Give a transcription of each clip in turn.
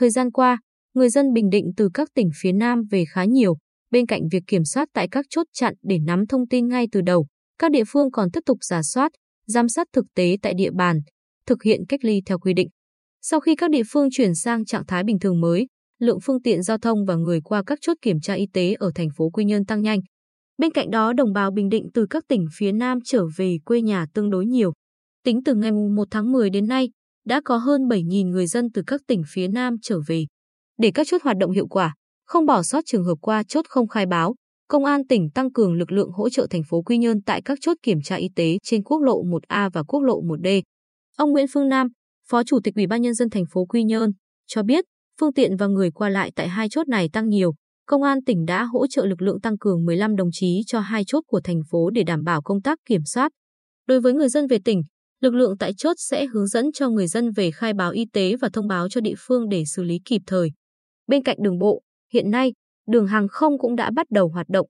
Thời gian qua, người dân Bình Định từ các tỉnh phía Nam về khá nhiều, bên cạnh việc kiểm soát tại các chốt chặn để nắm thông tin ngay từ đầu, các địa phương còn tiếp tục giả soát, giám sát thực tế tại địa bàn, thực hiện cách ly theo quy định. Sau khi các địa phương chuyển sang trạng thái bình thường mới, lượng phương tiện giao thông và người qua các chốt kiểm tra y tế ở thành phố Quy Nhơn tăng nhanh. Bên cạnh đó, đồng bào Bình Định từ các tỉnh phía Nam trở về quê nhà tương đối nhiều. Tính từ ngày 1 tháng 10 đến nay, đã có hơn 7.000 người dân từ các tỉnh phía Nam trở về. Để các chốt hoạt động hiệu quả, không bỏ sót trường hợp qua chốt không khai báo, Công an tỉnh tăng cường lực lượng hỗ trợ thành phố Quy Nhơn tại các chốt kiểm tra y tế trên quốc lộ 1A và quốc lộ 1D. Ông Nguyễn Phương Nam, Phó Chủ tịch Ủy ban nhân dân thành phố Quy Nhơn cho biết, phương tiện và người qua lại tại hai chốt này tăng nhiều. Công an tỉnh đã hỗ trợ lực lượng tăng cường 15 đồng chí cho hai chốt của thành phố để đảm bảo công tác kiểm soát. Đối với người dân về tỉnh, lực lượng tại chốt sẽ hướng dẫn cho người dân về khai báo y tế và thông báo cho địa phương để xử lý kịp thời. Bên cạnh đường bộ, hiện nay, đường hàng không cũng đã bắt đầu hoạt động.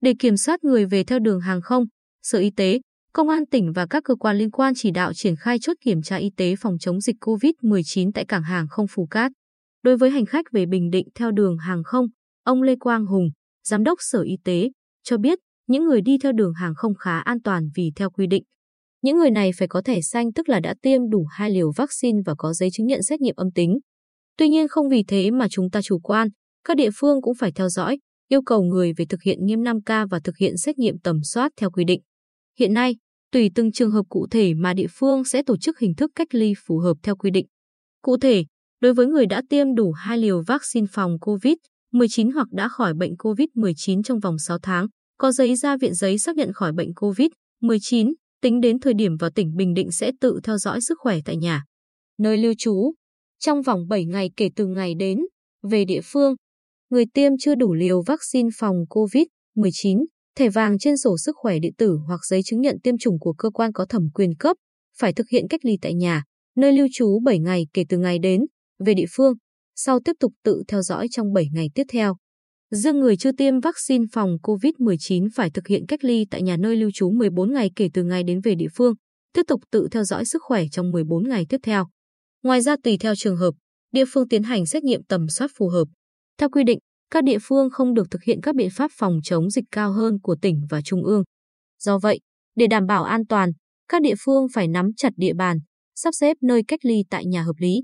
Để kiểm soát người về theo đường hàng không, Sở Y tế, Công an tỉnh và các cơ quan liên quan chỉ đạo triển khai chốt kiểm tra y tế phòng chống dịch COVID-19 tại cảng hàng không Phú Cát. Đối với hành khách về Bình Định theo đường hàng không, ông Lê Quang Hùng, Giám đốc Sở Y tế, cho biết những người đi theo đường hàng không khá an toàn vì theo quy định. Những người này phải có thẻ xanh tức là đã tiêm đủ hai liều vaccine và có giấy chứng nhận xét nghiệm âm tính. Tuy nhiên không vì thế mà chúng ta chủ quan, các địa phương cũng phải theo dõi, yêu cầu người về thực hiện nghiêm 5K và thực hiện xét nghiệm tầm soát theo quy định. Hiện nay, tùy từng trường hợp cụ thể mà địa phương sẽ tổ chức hình thức cách ly phù hợp theo quy định. Cụ thể, đối với người đã tiêm đủ hai liều vaccine phòng COVID-19 hoặc đã khỏi bệnh COVID-19 trong vòng 6 tháng, có giấy ra viện giấy xác nhận khỏi bệnh COVID-19, tính đến thời điểm vào tỉnh Bình Định sẽ tự theo dõi sức khỏe tại nhà. Nơi lưu trú, trong vòng 7 ngày kể từ ngày đến, về địa phương, người tiêm chưa đủ liều vaccine phòng COVID-19, thẻ vàng trên sổ sức khỏe điện tử hoặc giấy chứng nhận tiêm chủng của cơ quan có thẩm quyền cấp, phải thực hiện cách ly tại nhà, nơi lưu trú 7 ngày kể từ ngày đến, về địa phương, sau tiếp tục tự theo dõi trong 7 ngày tiếp theo. Riêng người chưa tiêm vaccine phòng COVID-19 phải thực hiện cách ly tại nhà nơi lưu trú 14 ngày kể từ ngày đến về địa phương, tiếp tục tự theo dõi sức khỏe trong 14 ngày tiếp theo. Ngoài ra tùy theo trường hợp, địa phương tiến hành xét nghiệm tầm soát phù hợp. Theo quy định, các địa phương không được thực hiện các biện pháp phòng chống dịch cao hơn của tỉnh và trung ương. Do vậy, để đảm bảo an toàn, các địa phương phải nắm chặt địa bàn, sắp xếp nơi cách ly tại nhà hợp lý.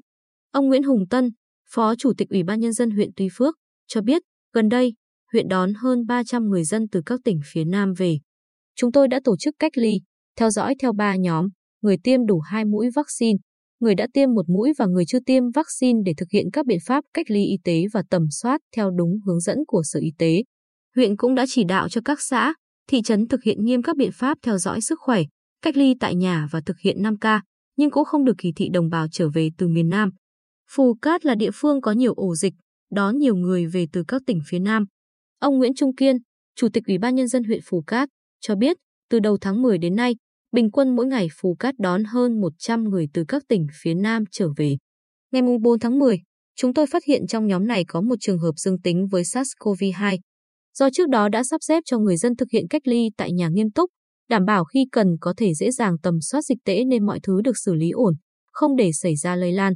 Ông Nguyễn Hùng Tân, Phó Chủ tịch Ủy ban Nhân dân huyện Tuy Phước, cho biết, gần đây, huyện đón hơn 300 người dân từ các tỉnh phía Nam về. Chúng tôi đã tổ chức cách ly, theo dõi theo ba nhóm, người tiêm đủ hai mũi vaccine, người đã tiêm một mũi và người chưa tiêm vaccine để thực hiện các biện pháp cách ly y tế và tầm soát theo đúng hướng dẫn của Sở Y tế. Huyện cũng đã chỉ đạo cho các xã, thị trấn thực hiện nghiêm các biện pháp theo dõi sức khỏe, cách ly tại nhà và thực hiện 5K, nhưng cũng không được kỳ thị đồng bào trở về từ miền Nam. Phù Cát là địa phương có nhiều ổ dịch, đón nhiều người về từ các tỉnh phía Nam. Ông Nguyễn Trung Kiên, Chủ tịch Ủy ban Nhân dân huyện Phù Cát, cho biết từ đầu tháng 10 đến nay, bình quân mỗi ngày Phù Cát đón hơn 100 người từ các tỉnh phía Nam trở về. Ngày 4 tháng 10, chúng tôi phát hiện trong nhóm này có một trường hợp dương tính với SARS-CoV-2. Do trước đó đã sắp xếp cho người dân thực hiện cách ly tại nhà nghiêm túc, đảm bảo khi cần có thể dễ dàng tầm soát dịch tễ nên mọi thứ được xử lý ổn, không để xảy ra lây lan.